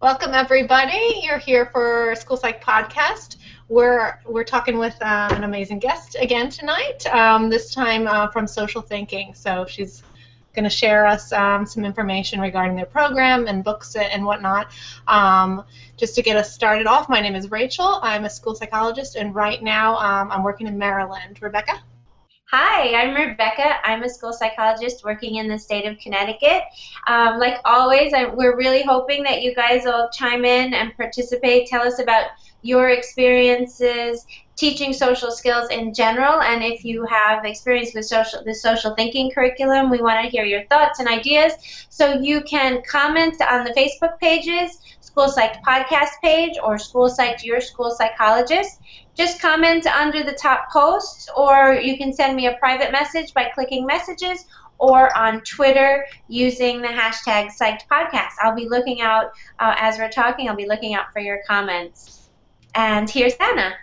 Welcome everybody. You're here for School Psych Podcast. We're we're talking with uh, an amazing guest again tonight. Um, this time uh, from Social Thinking. So she's going to share us um, some information regarding their program and books and whatnot. Um, just to get us started off, my name is Rachel. I'm a school psychologist, and right now um, I'm working in Maryland. Rebecca. Hi, I'm Rebecca. I'm a school psychologist working in the state of Connecticut. Um, like always, I, we're really hoping that you guys will chime in and participate. Tell us about your experiences teaching social skills in general, and if you have experience with social the social thinking curriculum, we want to hear your thoughts and ideas. So you can comment on the Facebook pages, School Psych podcast page, or School Psych Your School Psychologist just comment under the top post, or you can send me a private message by clicking messages or on Twitter using the hashtag Psyched Podcast. I'll be looking out uh, as we're talking. I'll be looking out for your comments. And here's Anna.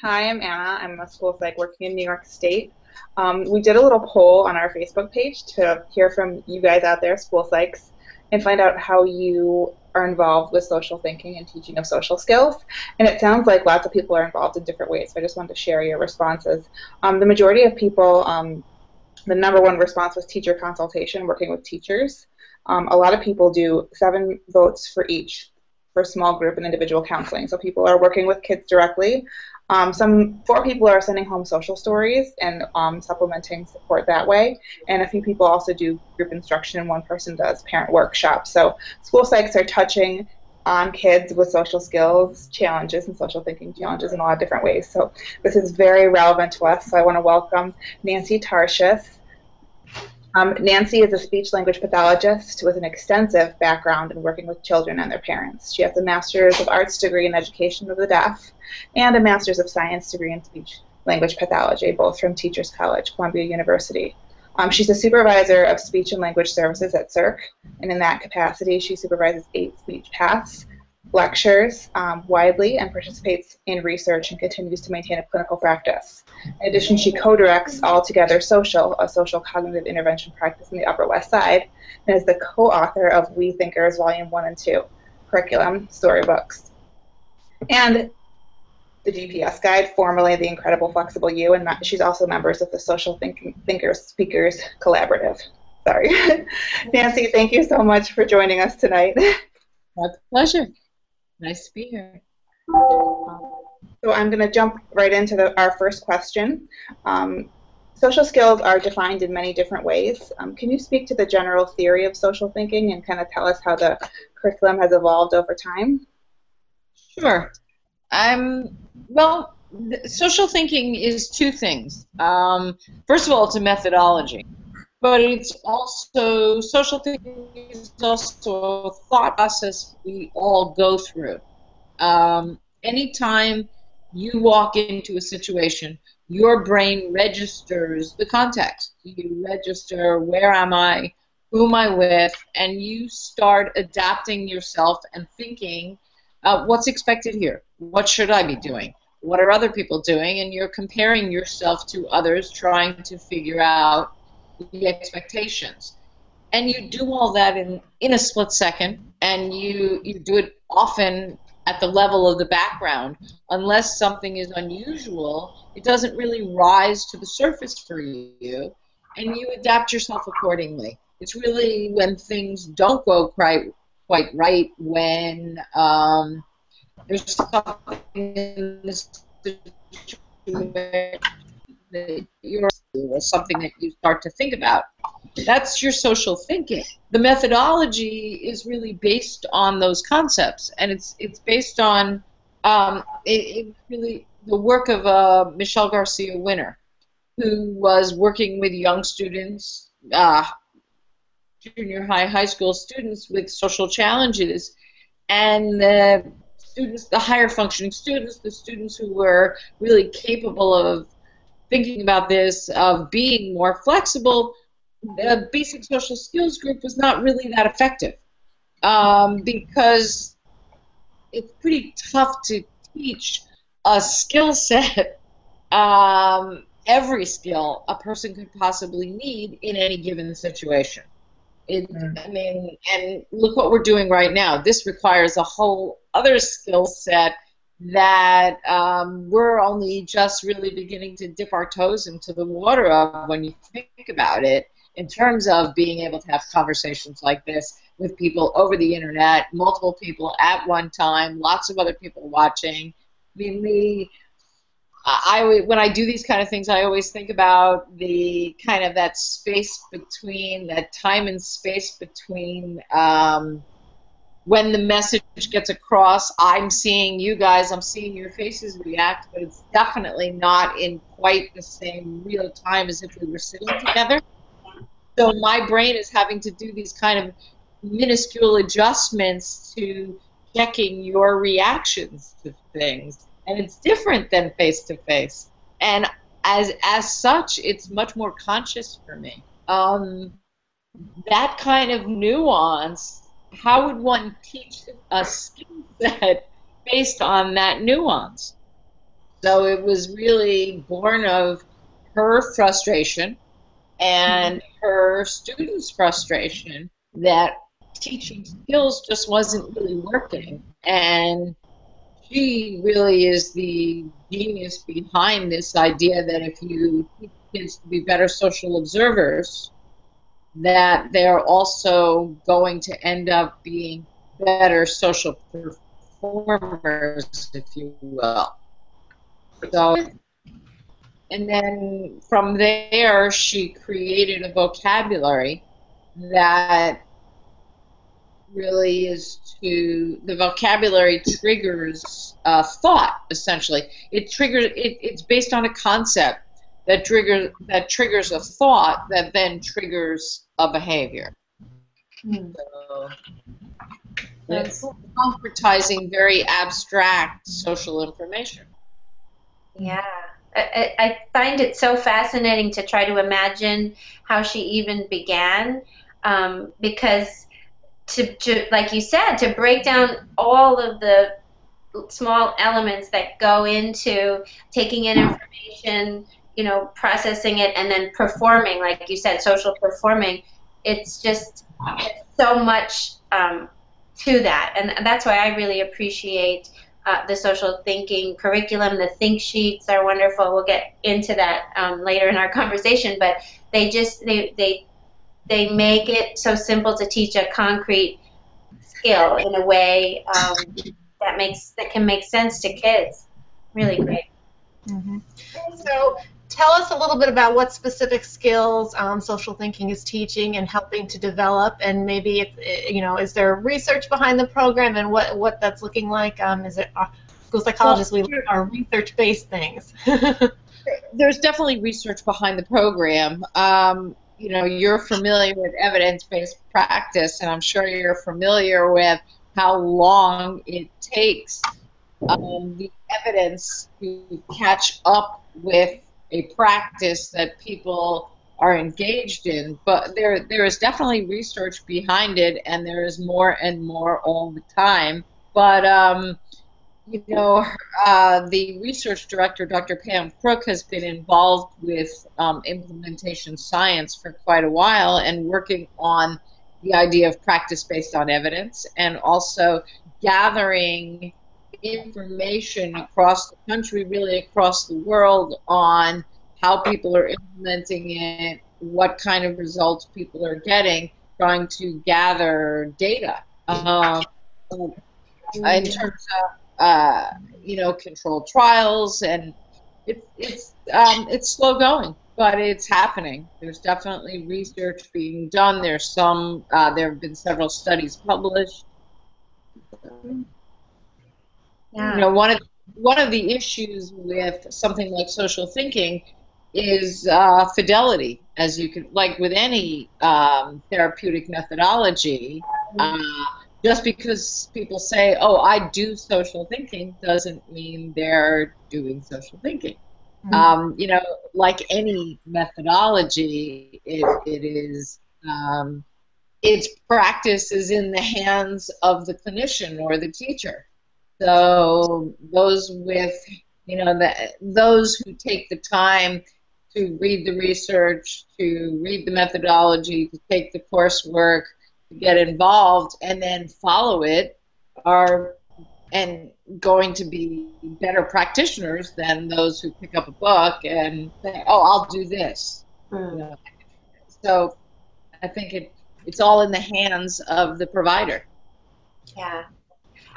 Hi, I'm Anna. I'm a school psych working in New York State. Um, we did a little poll on our Facebook page to hear from you guys out there, school psychs, and find out how you are involved with social thinking and teaching of social skills. And it sounds like lots of people are involved in different ways. So I just wanted to share your responses. Um, the majority of people, um, the number one response was teacher consultation, working with teachers. Um, a lot of people do seven votes for each for small group and individual counseling. So people are working with kids directly. Um, some four people are sending home social stories and um, supplementing support that way, and a few people also do group instruction, and one person does parent workshops. So school psychs are touching on kids with social skills challenges and social thinking challenges in a lot of different ways. So this is very relevant to us. So I want to welcome Nancy Tarshis. Um, Nancy is a speech language pathologist with an extensive background in working with children and their parents. She has a Master's of Arts degree in Education of the Deaf and a Master's of Science degree in Speech Language Pathology, both from Teachers College, Columbia University. Um, she's a supervisor of speech and language services at CERC, and in that capacity, she supervises eight speech paths lectures um, widely and participates in research and continues to maintain a clinical practice. In addition, she co-directs All Together Social, a social cognitive intervention practice in the Upper West Side, and is the co-author of We Thinkers Volume 1 and 2, Curriculum, Storybooks. And the GPS Guide, formerly the Incredible Flexible You, and she's also members of the Social Think- Thinkers Speakers Collaborative. Sorry. Nancy, thank you so much for joining us tonight. My pleasure. Nice to be here. Um, So I'm going to jump right into the, our first question. Um, social skills are defined in many different ways. Um, can you speak to the general theory of social thinking and kind of tell us how the curriculum has evolved over time? Sure. Um, well, social thinking is two things. Um, first of all, it's a methodology but it's also social thinking is also a thought process we all go through. Um, anytime you walk into a situation, your brain registers the context. You register where am I, who am I with, and you start adapting yourself and thinking uh, what's expected here. What should I be doing? What are other people doing? And you're comparing yourself to others, trying to figure out the expectations. And you do all that in, in a split second, and you, you do it often at the level of the background. Unless something is unusual, it doesn't really rise to the surface for you, and you adapt yourself accordingly. It's really when things don't go quite, quite right, when um, there's something in this situation you're something that you start to think about. That's your social thinking. The methodology is really based on those concepts, and it's it's based on um, it, it really the work of uh, Michelle Garcia Winner, who was working with young students, uh, junior high, high school students with social challenges, and the students, the higher functioning students, the students who were really capable of thinking about this of being more flexible, the basic social skills group was not really that effective um, because it's pretty tough to teach a skill set, um, every skill a person could possibly need in any given situation. It, mm. I mean, and look what we're doing right now. This requires a whole other skill set that um, we're only just really beginning to dip our toes into the water of when you think about it in terms of being able to have conversations like this with people over the internet, multiple people at one time, lots of other people watching. I mean, the I when I do these kind of things, I always think about the kind of that space between that time and space between um, when the message gets across. I'm seeing you guys, I'm seeing your faces react, but it's definitely not in quite the same real time as if we were sitting together. So my brain is having to do these kind of minuscule adjustments to checking your reactions to things and it's different than face to face. And as as such, it's much more conscious for me. Um, that kind of nuance. How would one teach a skill set based on that nuance? So it was really born of her frustration and her students' frustration that teaching skills just wasn't really working. And she really is the genius behind this idea that if you teach kids to be better social observers, that they're also going to end up being better social performers, if you will. So, and then from there, she created a vocabulary that really is to the vocabulary triggers uh, thought essentially it triggers it, it's based on a concept that triggers that triggers a thought that then triggers a behavior. Mm. so it's concretizing very abstract social information. Yeah. I, I find it so fascinating to try to imagine how she even began um, because to, to like you said to break down all of the small elements that go into taking in information you know processing it and then performing like you said social performing it's just it's so much um, to that and that's why i really appreciate uh, the social thinking curriculum the think sheets are wonderful we'll get into that um, later in our conversation but they just they they they make it so simple to teach a concrete skill in a way um, that makes that can make sense to kids. Really great. Mm-hmm. So, tell us a little bit about what specific skills um, social thinking is teaching and helping to develop, and maybe if, eh, you know, is there research behind the program and what what that's looking like? Um, is it uh, school psychologists? Well, we are research-based things. There's definitely research behind the program. Um, you know, you're familiar with evidence-based practice, and I'm sure you're familiar with how long it takes um, the evidence to catch up with a practice that people are engaged in. But there, there is definitely research behind it, and there is more and more all the time. But um, you know, uh, the research director, Dr. Pam Crooke, has been involved with um, implementation science for quite a while and working on the idea of practice based on evidence and also gathering information across the country, really across the world, on how people are implementing it, what kind of results people are getting, trying to gather data. Uh, in terms of uh, you know, controlled trials, and it, it's um, it's slow going, but it's happening. There's definitely research being done. There's some. Uh, there have been several studies published. Yeah. You know, one of one of the issues with something like social thinking is uh, fidelity, as you can like with any um, therapeutic methodology. Uh, just because people say, "Oh, I do social thinking," doesn't mean they're doing social thinking. Mm-hmm. Um, you know, like any methodology, it, it is um, its practice is in the hands of the clinician or the teacher. So those with you know the, those who take the time to read the research, to read the methodology, to take the coursework, to get involved, and then follow it are and going to be better practitioners than those who pick up a book and say, "Oh, I'll do this." Mm. You know? So, I think it it's all in the hands of the provider. Yeah.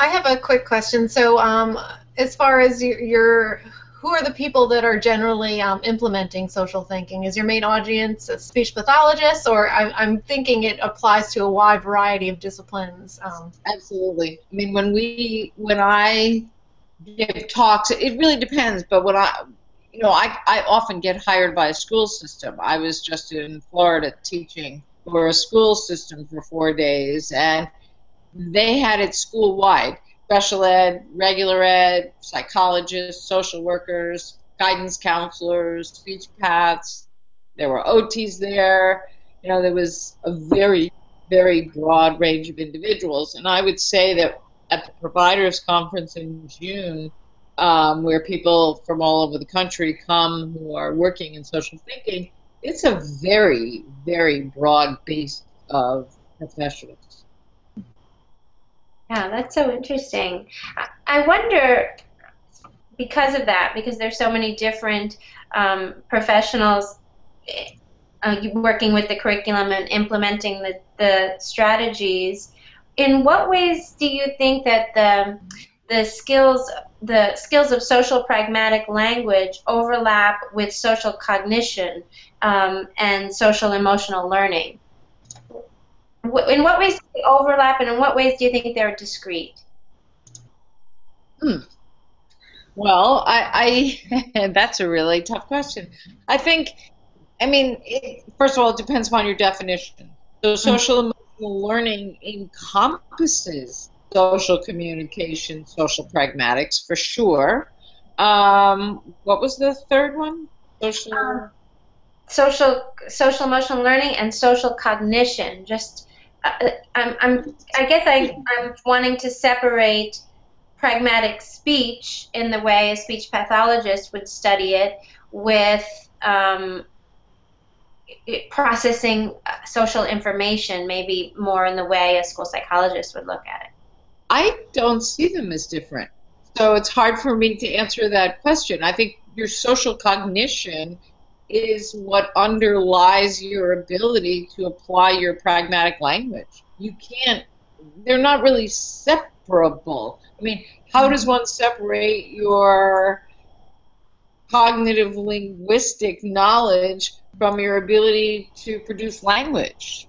I have a quick question. So, um, as far as your, your, who are the people that are generally um, implementing social thinking? Is your main audience speech pathologists, or I, I'm thinking it applies to a wide variety of disciplines? Um, Absolutely. I mean, when we when I give talks, it really depends. But when I, you know, I I often get hired by a school system. I was just in Florida teaching for a school system for four days, and they had it school wide special ed, regular ed, psychologists, social workers, guidance counselors, speech paths. There were OTs there. You know, there was a very, very broad range of individuals. And I would say that at the Providers Conference in June, um, where people from all over the country come who are working in social thinking, it's a very, very broad base of professionals. Yeah, that's so interesting. I wonder, because of that, because there's so many different um, professionals uh, working with the curriculum and implementing the, the strategies, in what ways do you think that the the skills the skills of social pragmatic language overlap with social cognition um, and social emotional learning? In what ways do they overlap, and in what ways do you think they're discrete? Hmm. Well, I, I that's a really tough question. I think, I mean, it, first of all, it depends upon your definition. So, hmm. social emotional learning encompasses social communication, social pragmatics for sure. Um, what was the third one? Social. Um, social social emotional learning and social cognition just I, I'm, I'm, I guess I, I'm wanting to separate pragmatic speech in the way a speech pathologist would study it with um, processing uh, social information, maybe more in the way a school psychologist would look at it. I don't see them as different. So it's hard for me to answer that question. I think your social cognition is what underlies your ability to apply your pragmatic language. You can't, they're not really separable. I mean, how does one separate your cognitive linguistic knowledge from your ability to produce language?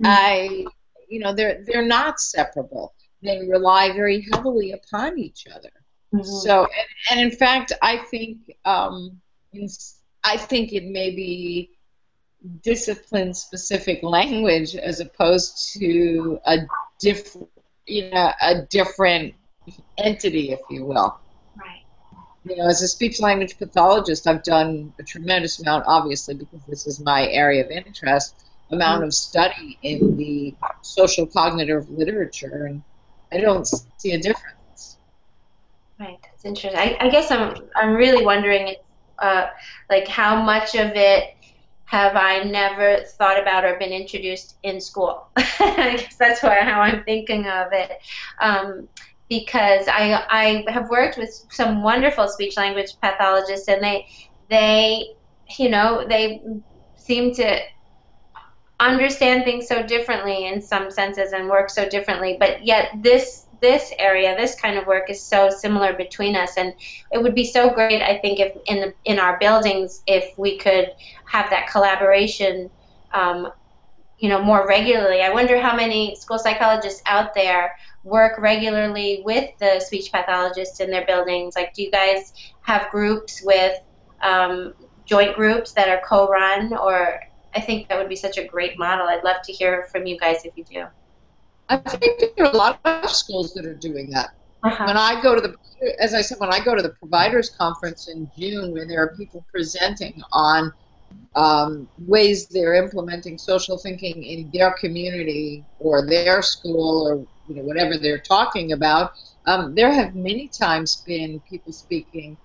Mm-hmm. I, you know, they're they're not separable. They rely very heavily upon each other. Mm-hmm. So, and, and in fact, I think um, in I think it may be discipline specific language as opposed to a different you know a different entity if you will. Right. You know as a speech language pathologist i've done a tremendous amount obviously because this is my area of interest amount of study in the social cognitive literature and i don't see a difference. Right. That's interesting. I, I guess i'm i'm really wondering uh, like how much of it have I never thought about or been introduced in school? I guess that's why, how I'm thinking of it. Um, because I, I have worked with some wonderful speech language pathologists, and they, they, you know, they seem to understand things so differently in some senses and work so differently. But yet, this this area, this kind of work is so similar between us, and it would be so great, I think, if in the in our buildings, if we could have that collaboration, um, you know, more regularly. I wonder how many school psychologists out there work regularly with the speech pathologists in their buildings. Like, do you guys have groups with um, joint groups that are co-run, or I think that would be such a great model. I'd love to hear from you guys if you do. I think there are a lot of schools that are doing that. Uh-huh. When I go to the, as I said, when I go to the providers conference in June, where there are people presenting on um, ways they're implementing social thinking in their community or their school or you know whatever they're talking about, um, there have many times been people speaking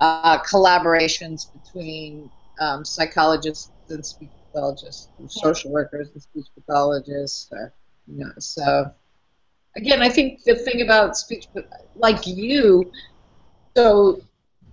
uh, collaborations between um, psychologists and speech pathologists, social workers and speech pathologists. Or, you know, so again, I think the thing about speech, like you, so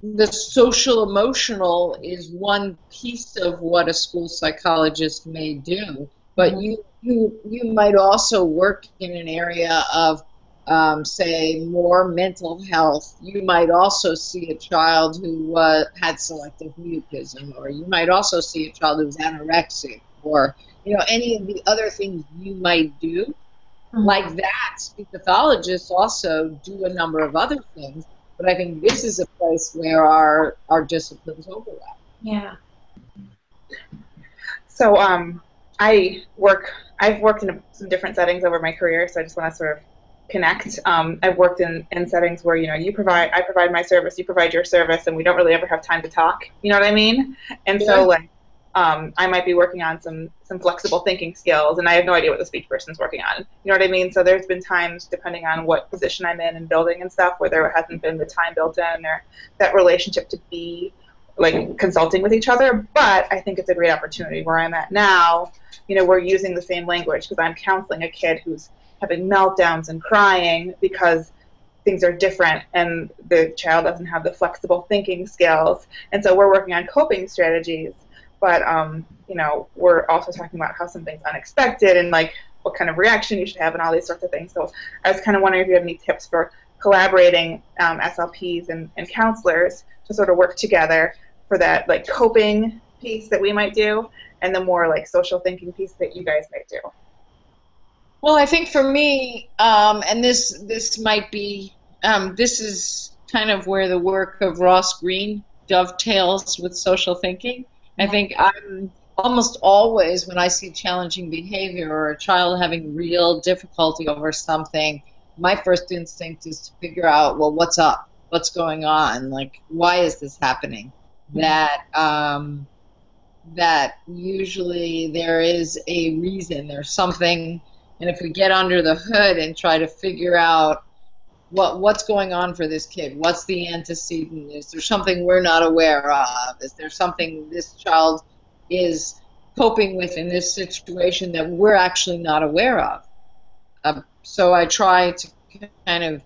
the social emotional is one piece of what a school psychologist may do, but mm-hmm. you you you might also work in an area of um, say more mental health. You might also see a child who uh, had selective mutism, or you might also see a child who's anorexic, or you know any of the other things you might do. Mm-hmm. Like that, speech pathologists also do a number of other things but I think this is a place where our our disciplines overlap. Yeah. So um, I work. I've worked in some different settings over my career, so I just want to sort of connect. Um, I've worked in, in settings where you know you provide, I provide my service, you provide your service, and we don't really ever have time to talk. You know what I mean? And yeah. so like um, I might be working on some some flexible thinking skills, and I have no idea what the speech person's working on. You know what I mean? So there's been times, depending on what position I'm in and building and stuff, where there hasn't been the time built in or that relationship to be like consulting with each other. But I think it's a great opportunity where I'm at now. You know, we're using the same language because I'm counseling a kid who's having meltdowns and crying because things are different and the child doesn't have the flexible thinking skills. And so we're working on coping strategies but um, you know, we're also talking about how something's unexpected and like what kind of reaction you should have and all these sorts of things. So I was kind of wondering if you have any tips for collaborating um, SLPs and, and counselors to sort of work together for that like coping piece that we might do and the more like social thinking piece that you guys might do. Well, I think for me, um, and this this might be um, this is kind of where the work of Ross Greene dovetails with social thinking. I think I'm almost always when I see challenging behavior or a child having real difficulty over something, my first instinct is to figure out, well, what's up? What's going on? Like, why is this happening? Mm-hmm. That um, that usually there is a reason. There's something, and if we get under the hood and try to figure out what what's going on for this kid? What's the antecedent? Is there something we're not aware of? Is there something this child is coping with in this situation that we're actually not aware of? Uh, so I try to kind of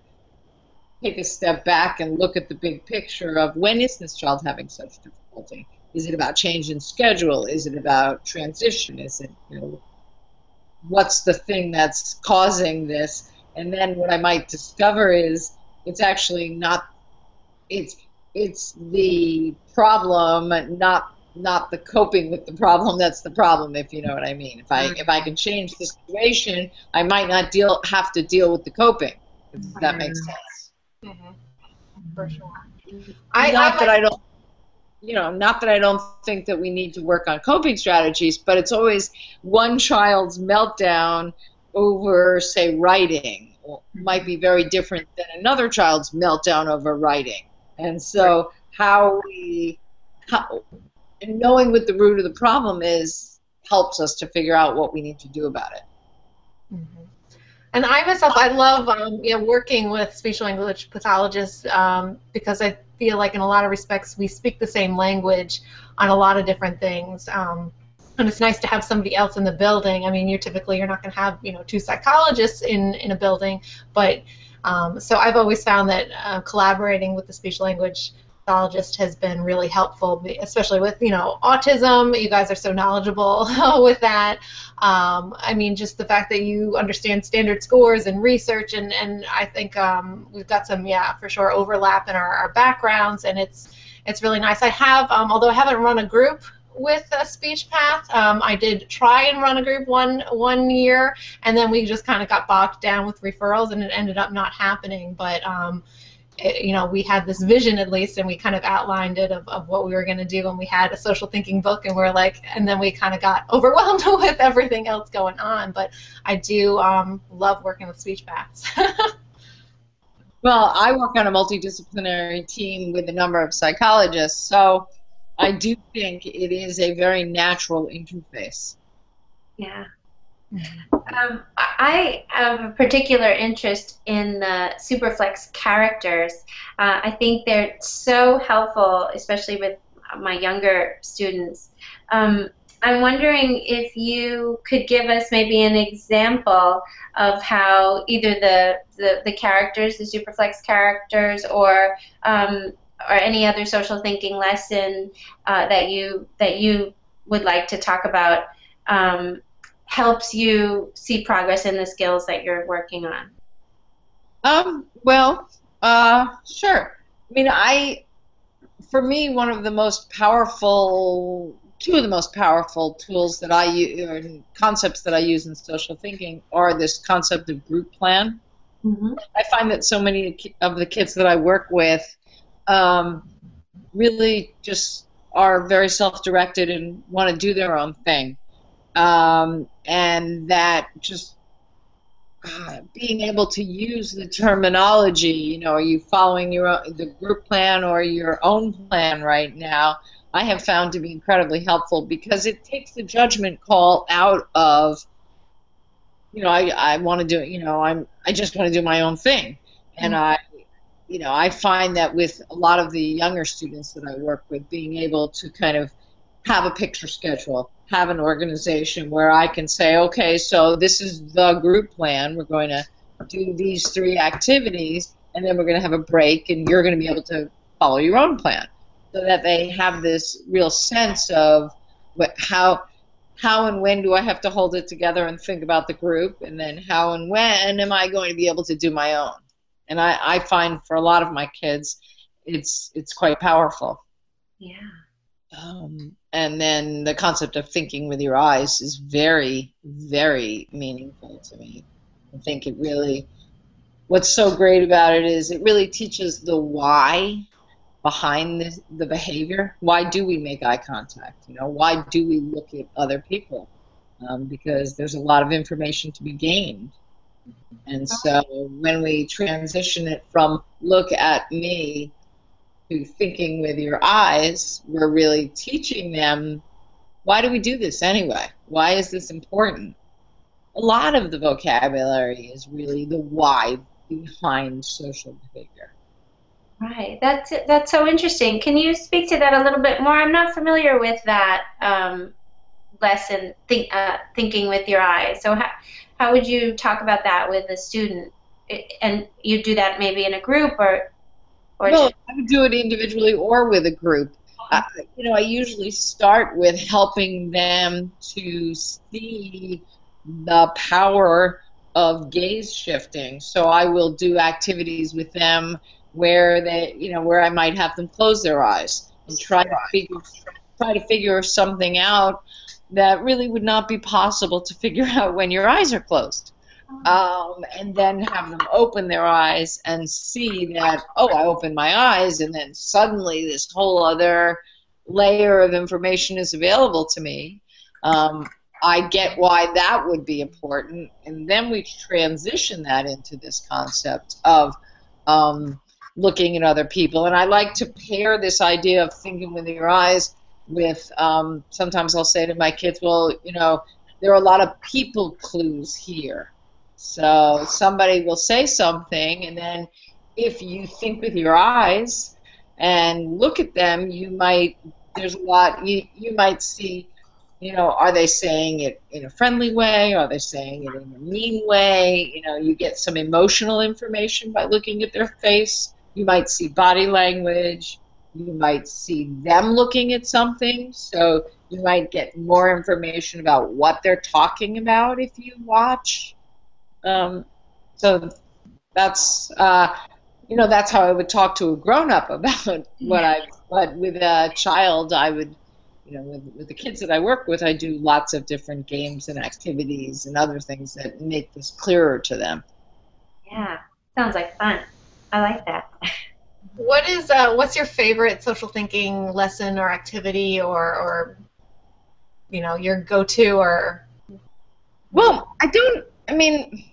take a step back and look at the big picture of when is this child having such difficulty? Is it about change in schedule? Is it about transition? Is it you know, what's the thing that's causing this? And then what I might discover is it's actually not it's it's the problem, not not the coping with the problem that's the problem if you know what I mean. If I if I can change the situation, I might not deal have to deal with the coping. If that makes mm-hmm. sense. Mm-hmm. For sure. I, not I, that I don't you know, not that I don't think that we need to work on coping strategies, but it's always one child's meltdown over, say, writing might be very different than another child's meltdown over writing. And so, how we, how, knowing what the root of the problem is, helps us to figure out what we need to do about it. Mm-hmm. And I myself, I love um, you know, working with speech language pathologists um, because I feel like in a lot of respects we speak the same language on a lot of different things. Um, and it's nice to have somebody else in the building. I mean, you're typically you're not going to have you know two psychologists in in a building, but um, so I've always found that uh, collaborating with the speech language pathologist has been really helpful, especially with you know autism. You guys are so knowledgeable with that. Um, I mean, just the fact that you understand standard scores and research, and and I think um, we've got some yeah for sure overlap in our, our backgrounds, and it's it's really nice. I have, um, although I haven't run a group with a speech path. Um, I did try and run a group one one year, and then we just kind of got bogged down with referrals, and it ended up not happening. But um, it, you know, we had this vision at least, and we kind of outlined it of, of what we were going to do, and we had a social thinking book, and we're like, and then we kind of got overwhelmed with everything else going on. But I do um, love working with speech paths. well, I work on a multidisciplinary team with a number of psychologists, so I do think it is a very natural interface. Yeah. Um, I have a particular interest in the Superflex characters. Uh, I think they're so helpful, especially with my younger students. Um, I'm wondering if you could give us maybe an example of how either the, the, the characters, the Superflex characters, or um, or any other social thinking lesson uh, that you that you would like to talk about um, helps you see progress in the skills that you're working on. Um, well, uh, sure. I mean, I, for me, one of the most powerful, two of the most powerful tools that I use, or concepts that I use in social thinking are this concept of group plan. Mm-hmm. I find that so many of the kids that I work with um, really just are very self-directed and want to do their own thing, um, and that just uh, being able to use the terminology, you know, are you following your own, the group plan or your own plan right now? I have found to be incredibly helpful because it takes the judgment call out of, you know, I, I want to do, you know, I'm I just want to do my own thing, and mm-hmm. I, you know, I find that with a lot of the younger students that I work with, being able to kind of have a picture schedule have an organization where I can say, okay, so this is the group plan. We're going to do these three activities, and then we're going to have a break, and you're going to be able to follow your own plan, so that they have this real sense of what, how how and when do I have to hold it together and think about the group, and then how and when am I going to be able to do my own? And I, I find for a lot of my kids, it's it's quite powerful. Yeah. Um, and then the concept of thinking with your eyes is very, very meaningful to me. I think it really, what's so great about it is it really teaches the why behind the, the behavior. Why do we make eye contact? You know, why do we look at other people? Um, because there's a lot of information to be gained. And so when we transition it from look at me to thinking with your eyes, we're really teaching them why do we do this anyway? Why is this important? A lot of the vocabulary is really the why behind social behavior. Right. That's that's so interesting. Can you speak to that a little bit more? I'm not familiar with that um, lesson, think, uh, thinking with your eyes. So how how would you talk about that with a student? And you do that maybe in a group or or well, I would do it individually or with a group. You know, I usually start with helping them to see the power of gaze shifting. So I will do activities with them where they, you know, where I might have them close their eyes and try to figure try to figure something out that really would not be possible to figure out when your eyes are closed um, and then have them open their eyes and see that, oh, I opened my eyes, and then suddenly this whole other layer of information is available to me. Um, I get why that would be important, and then we transition that into this concept of um, looking at other people. And I like to pair this idea of thinking with your eyes with um, sometimes I'll say to my kids, well, you know, there are a lot of people clues here. So somebody will say something, and then if you think with your eyes and look at them, you might there's a lot you you might see. You know, are they saying it in a friendly way? Are they saying it in a mean way? You know, you get some emotional information by looking at their face. You might see body language. You might see them looking at something. So you might get more information about what they're talking about if you watch. Um, so that's uh, you know that's how I would talk to a grown up about what I. But with a child, I would you know with, with the kids that I work with, I do lots of different games and activities and other things that make this clearer to them. Yeah, sounds like fun. I like that. What is uh, what's your favorite social thinking lesson or activity or or you know your go to or well I don't I mean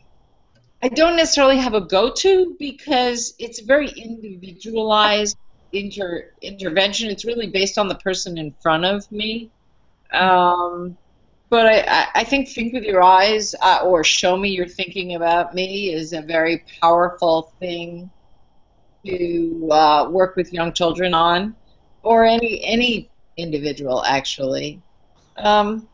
I don't necessarily have a go-to because it's very individualized inter intervention. It's really based on the person in front of me. Um, but I, I think think with your eyes uh, or show me you're thinking about me is a very powerful thing to uh, work with young children on. or any any individual actually. Um,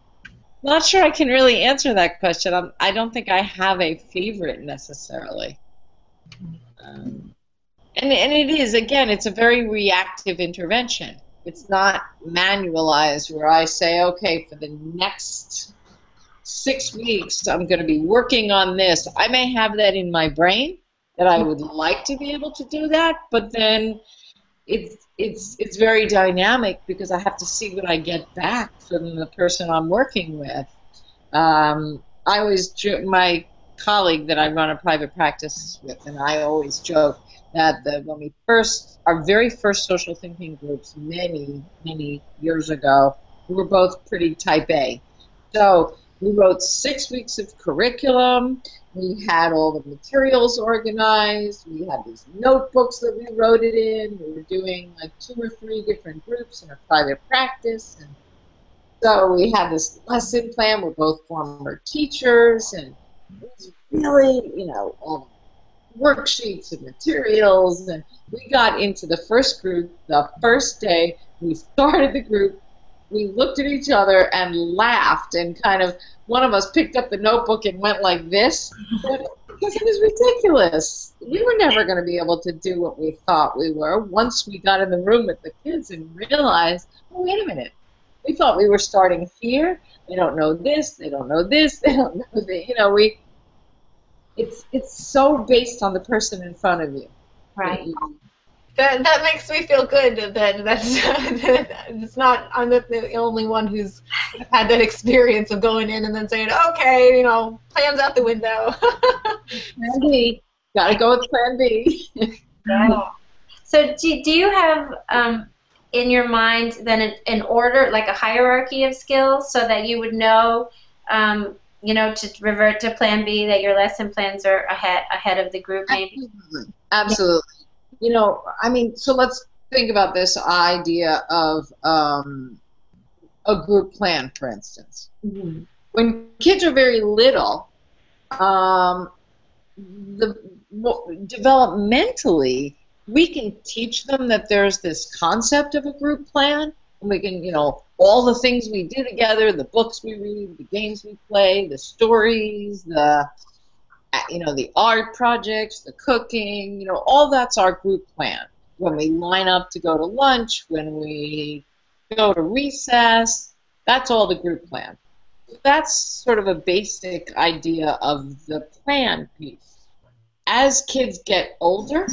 not sure I can really answer that question. I'm, I don't think I have a favorite necessarily. Um, and, and it is, again, it's a very reactive intervention. It's not manualized where I say, okay, for the next six weeks, I'm going to be working on this. I may have that in my brain that I would like to be able to do that, but then it's it's it's very dynamic because I have to see what I get back from the person I'm working with. Um, I always my colleague that I run a private practice with, and I always joke that the, when we first our very first social thinking groups many many years ago, we were both pretty type A, so we wrote six weeks of curriculum. We had all the materials organized. We had these notebooks that we wrote it in. We were doing like two or three different groups in a private practice. And so we had this lesson plan. We're both former teachers. And it was really, you know, all worksheets and materials. And we got into the first group the first day. We started the group we looked at each other and laughed and kind of one of us picked up the notebook and went like this because it was ridiculous. We were never going to be able to do what we thought we were once we got in the room with the kids and realized, oh, wait a minute. We thought we were starting here. They don't know this. They don't know this. They don't know that. You know, we. It's it's so based on the person in front of you. Right. That that makes me feel good that that's it's not I'm the, the only one who's had that experience of going in and then saying, okay, you know, plans out the window. plan B, gotta go with Plan B. yeah. So do, do you have um, in your mind then an, an, order, like a hierarchy of skills, so that you would know, um, you know, to revert to Plan B, that your lesson plans are ahead ahead of the group, maybe. Absolutely. Absolutely you know, I mean, so let's think about this idea of um, a group plan, for instance. Mm-hmm. When kids are very little, um, the developmentally, we can teach them that there's this concept of a group plan. And we can, you know, all the things we do together, the books we read, the games we play, the stories, the Uh, you know, the art projects, the cooking, you know, all that's our group plan. When we line up to go to lunch, when we go to recess, that's all the group plan. That's sort of a basic idea of the plan piece. As kids get older,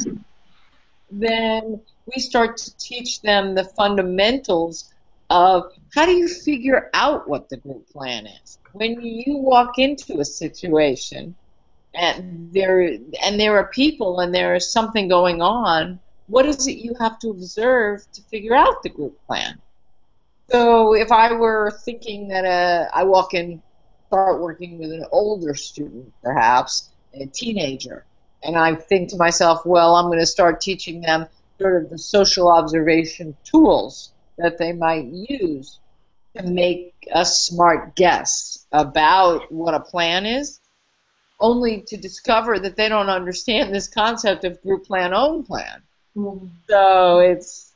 then we start to teach them the fundamentals of how do you figure out what the group plan is. When you walk into a situation, and there and there are people and there is something going on. What is it you have to observe to figure out the group plan? So if i were thinking that uh, i walk in start working with an older student perhaps a teenager and i think to myself well i'm going to start teaching them sort of the social observation tools that they might use to make a smart guess about what a plan is only to discover that they don't understand this concept of group plan own plan. Mm-hmm. So it's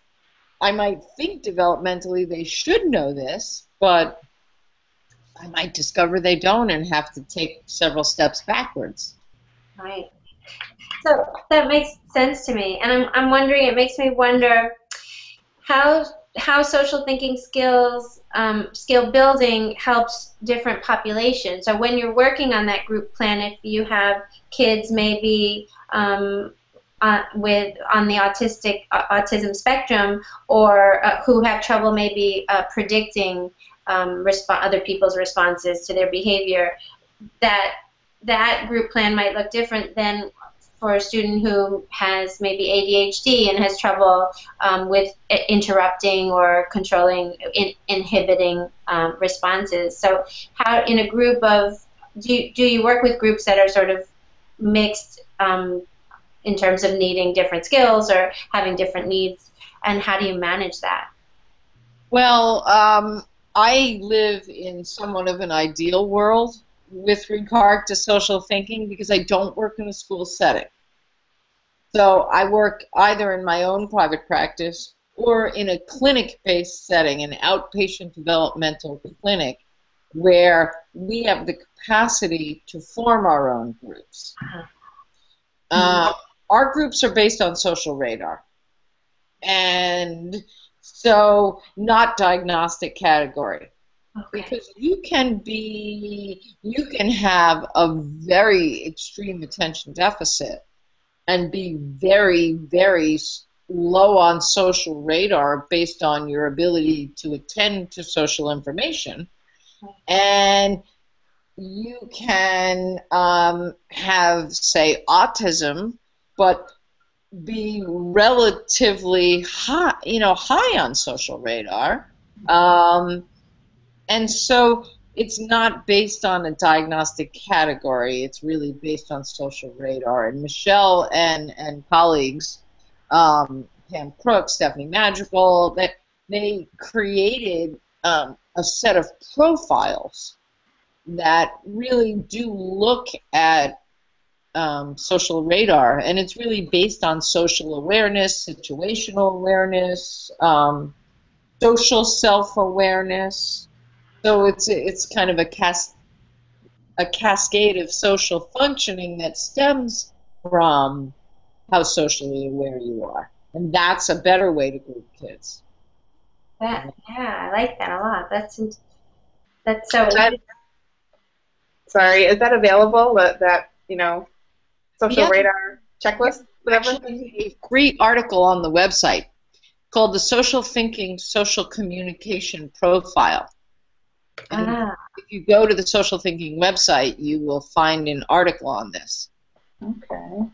I might think developmentally they should know this, but I might discover they don't and have to take several steps backwards. Right. So that makes sense to me, and I'm I'm wondering. It makes me wonder how how social thinking skills, um, skill building helps different populations. So when you're working on that group plan, if you have kids maybe um, uh, with on the autistic uh, autism spectrum, or uh, who have trouble maybe uh, predicting um, resp- other people's responses to their behavior, that that group plan might look different than for a student who has maybe ADHD and has trouble um, with interrupting or controlling, in, inhibiting um, responses. So, how in a group of do you, do you work with groups that are sort of mixed um, in terms of needing different skills or having different needs, and how do you manage that? Well, um, I live in somewhat of an ideal world with regard to social thinking because I don't work in a school setting. So I work either in my own private practice or in a clinic-based setting, an outpatient developmental clinic, where we have the capacity to form our own groups. Uh, our groups are based on social radar. And so, not diagnostic category. Okay. Because you can be, you can have a very extreme attention deficit and be very, very low on social radar based on your ability to attend to social information. And you can um, have, say, autism, but be relatively high, you know, high on social radar. Um, and so it's not based on a diagnostic category. It's really based on social radar. And Michelle and, and colleagues, um, Pam Crooke, Stephanie Madrigal, that they created um, a set of profiles that really do look at um, social radar, and it's really based on social awareness, situational awareness, um, social self-awareness. So it's it's kind of a cas- a cascade of social functioning that stems from how socially aware you are, and that's a better way to group kids. That, yeah, I like that a lot. That's that's so. That- Sorry, is that available? That, that you know, social Yeah. radar checklist, whatever. Actually, a great article on the website called the Social Thinking Social Communication Profile. And ah, if you go to the Social Thinking website, you will find an article on this. Okay.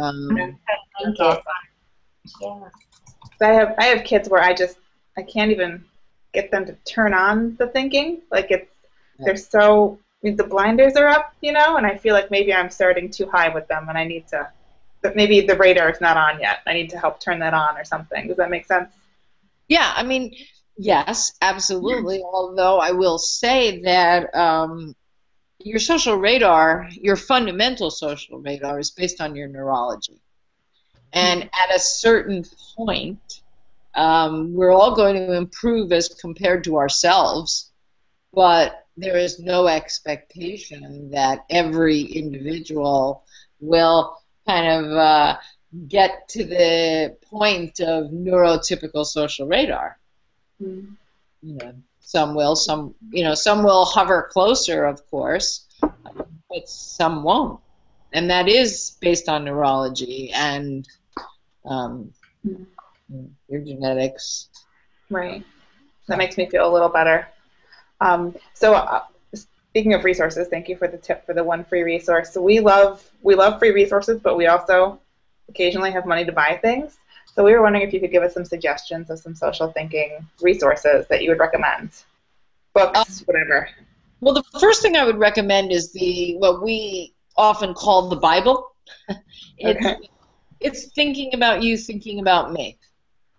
Um, thank awesome. Yeah. I have I have kids where I just I can't even get them to turn on the thinking. Like it's they're so I mean, the blinders are up, you know, and I feel like maybe I'm starting too high with them, and I need to. But maybe the radar is not on yet. I need to help turn that on or something. Does that make sense? yeah, I mean, yes, absolutely. Although I will say that um, your social radar, your fundamental social radar, is based on your neurology. And at a certain point, um, we're all going to improve as compared to ourselves, but there is no expectation that every individual will kind of uh, get to the point of neurotypical social radar. You know, some will, some you know, some will hover closer, of course, but some won't, and that is based on neurology and um, your genetics. Right. That makes me feel a little better. Um, so, uh, speaking of resources, thank you for the tip for the one free resource. So we love we love free resources, but we also occasionally have money to buy things. So we were wondering if you could give us some suggestions of some social thinking resources that you would recommend, books, um, whatever. Well, the first thing I would recommend is the what we often call the Bible. it's, Okay. it's thinking about you, thinking about me,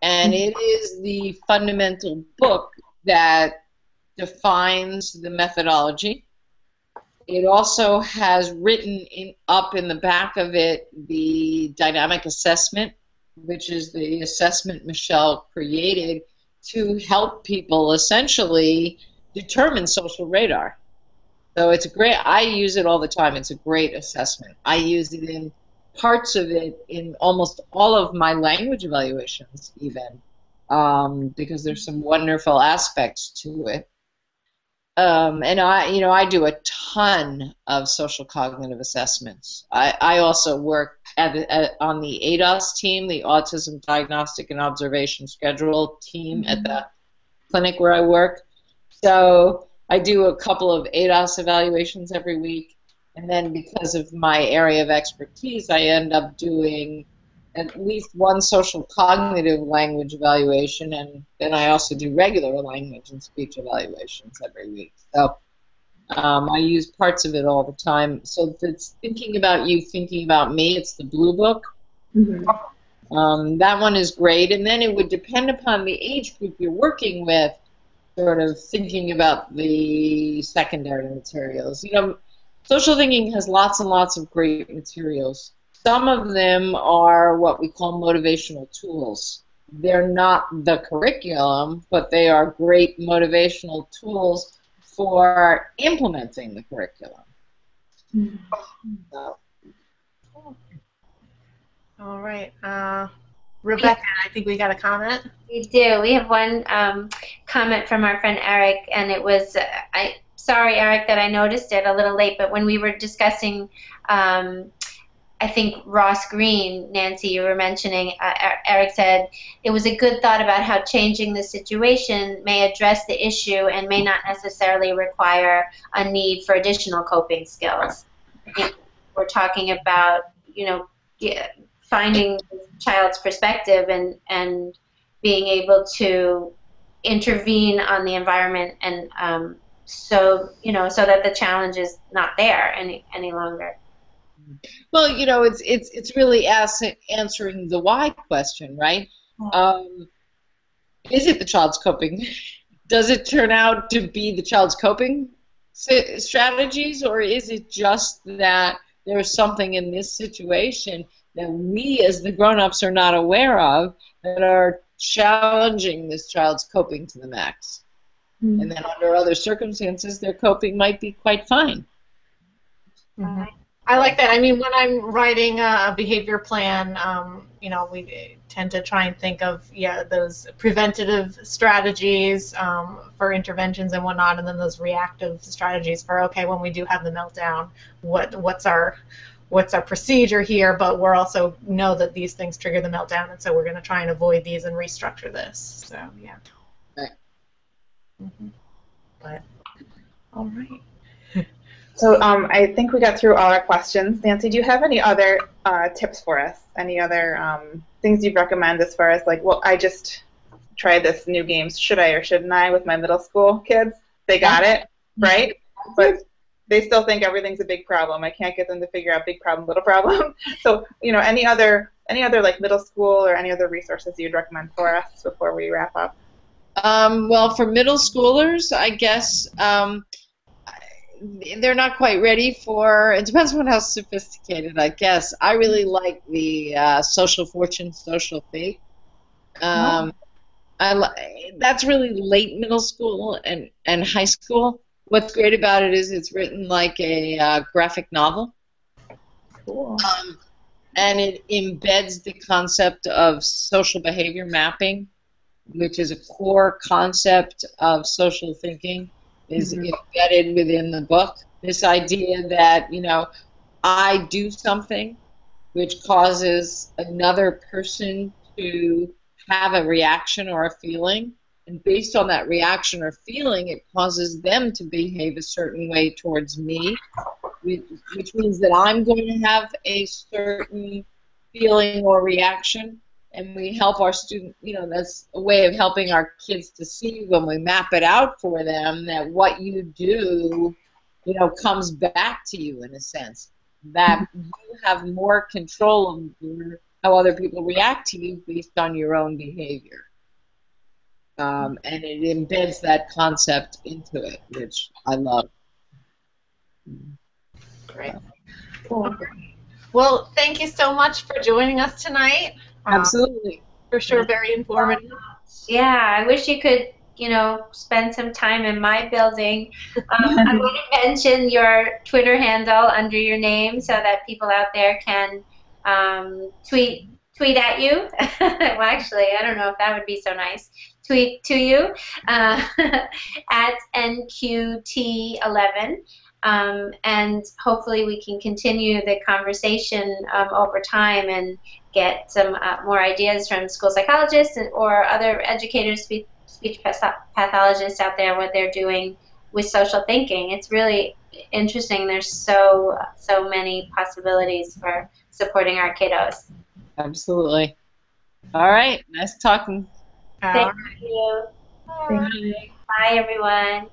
and mm-hmm. it is the fundamental book that defines the methodology. It also has written in, up in the back of it the dynamic assessment, which is the assessment Michelle created to help people essentially determine social radar. So it's a great. I use it all the time. It's a great assessment. I use it in parts of it in almost all of my language evaluations, even um, because there's some wonderful aspects to it. Um, and I, you know, I do a ton of social cognitive assessments. I, I also work at, at, uh, on the ADOS team, the Autism Diagnostic and Observation Schedule team at the clinic where I work. So I do a couple of ADOS evaluations every week, and then because of my area of expertise, I end up doing at least one social cognitive language evaluation, and then I also do regular language and speech evaluations every week. So um, I use parts of it all the time. So if it's thinking about you, thinking about me, it's the blue book. Um, that one is great, and then it would depend upon the age group you're working with, sort of thinking about the secondary materials. You know, social thinking has lots and lots of great materials. Some of them are what we call motivational tools. they're not the curriculum, but they are great motivational tools for implementing the curriculum. So, All right. Uh, Rebecca, I think we got a comment. We do. We have one um, comment from our friend Eric, and it was, uh, I sorry Eric that I noticed it a little late, but when we were discussing, um, I think Ross Greene, Nancy, you were mentioning, uh, Eric said it was a good thought about how changing the situation may address the issue and may not necessarily require a need for additional coping skills. We're talking about, you know, finding the child's perspective and and being able to intervene on the environment and um, so you know so that the challenge is not there any any longer well you know it's it's it's really ask, answering the why question right um, is it the child's coping does it turn out to be the child's coping strategies or is it just that there's something in this situation that we as the grown-ups are not aware of that are challenging this child's coping to the max. Mm-hmm. And then under other circumstances, their coping might be quite fine. Mm-hmm. I like that. I mean, when I'm writing a behavior plan, um, you know, we tend to try and think of yeah those preventative strategies um, for interventions and whatnot, and then those reactive strategies for okay when we do have the meltdown, what what's our what's our procedure here, but we're also know that these things trigger the meltdown, and so we're going to try and avoid these and restructure this. So yeah. Right. Mm-hmm. But all right. So um, I think we got through all our questions. Nancy, do you have any other uh, tips for us? Any other um, things you'd recommend as far as like, well, I just tried this new game. Should I or shouldn't I with my middle school kids? They got it, right? But they still think everything's a big problem. I can't get them to figure out big problem, little problem. so, you know, any other any other like middle school or any other resources you'd recommend for us before we wrap up? Um, well, for middle schoolers, I guess um, they're not quite ready for. It depends on how sophisticated, I guess. I really like the uh, social fortune, social fate. Um, oh. I that's really late middle school and and high school. What's great about it is it's written like a uh, graphic novel. Cool. Um, and it embeds the concept of social behavior mapping, which is a core concept of social thinking, is mm-hmm. embedded within the book. This idea that, you know, I do something which causes another person to have a reaction or a feeling and based on that reaction or feeling, it causes them to behave a certain way towards me, which means that I'm going to have a certain feeling or reaction. And we help our student, you know, that's a way of helping our kids to see when we map it out for them that what you do, you know, comes back to you in a sense. That you have more control over how other people react to you based on your own behavior um, and it embeds that concept into it, which I love. Great. Cool. Well, thank you so much for joining us tonight. Absolutely. for sure, very informative. Yeah, I wish you could, you know, spend some time in my building. Um, I'm going to mention your Twitter handle under your name so that people out there can um, tweet tweet at you. well, actually, I don't know if that would be so nice tweet to you uh, at NQT11. Um, and hopefully we can continue the conversation um, over time and get some uh, more ideas from school psychologists or other educators, speech, speech pathologists out there, what they're doing with social thinking. It's really interesting. There's so so many possibilities for supporting our kiddos. Absolutely. All right. Nice talking. Thank you. Bye. Bye, everyone.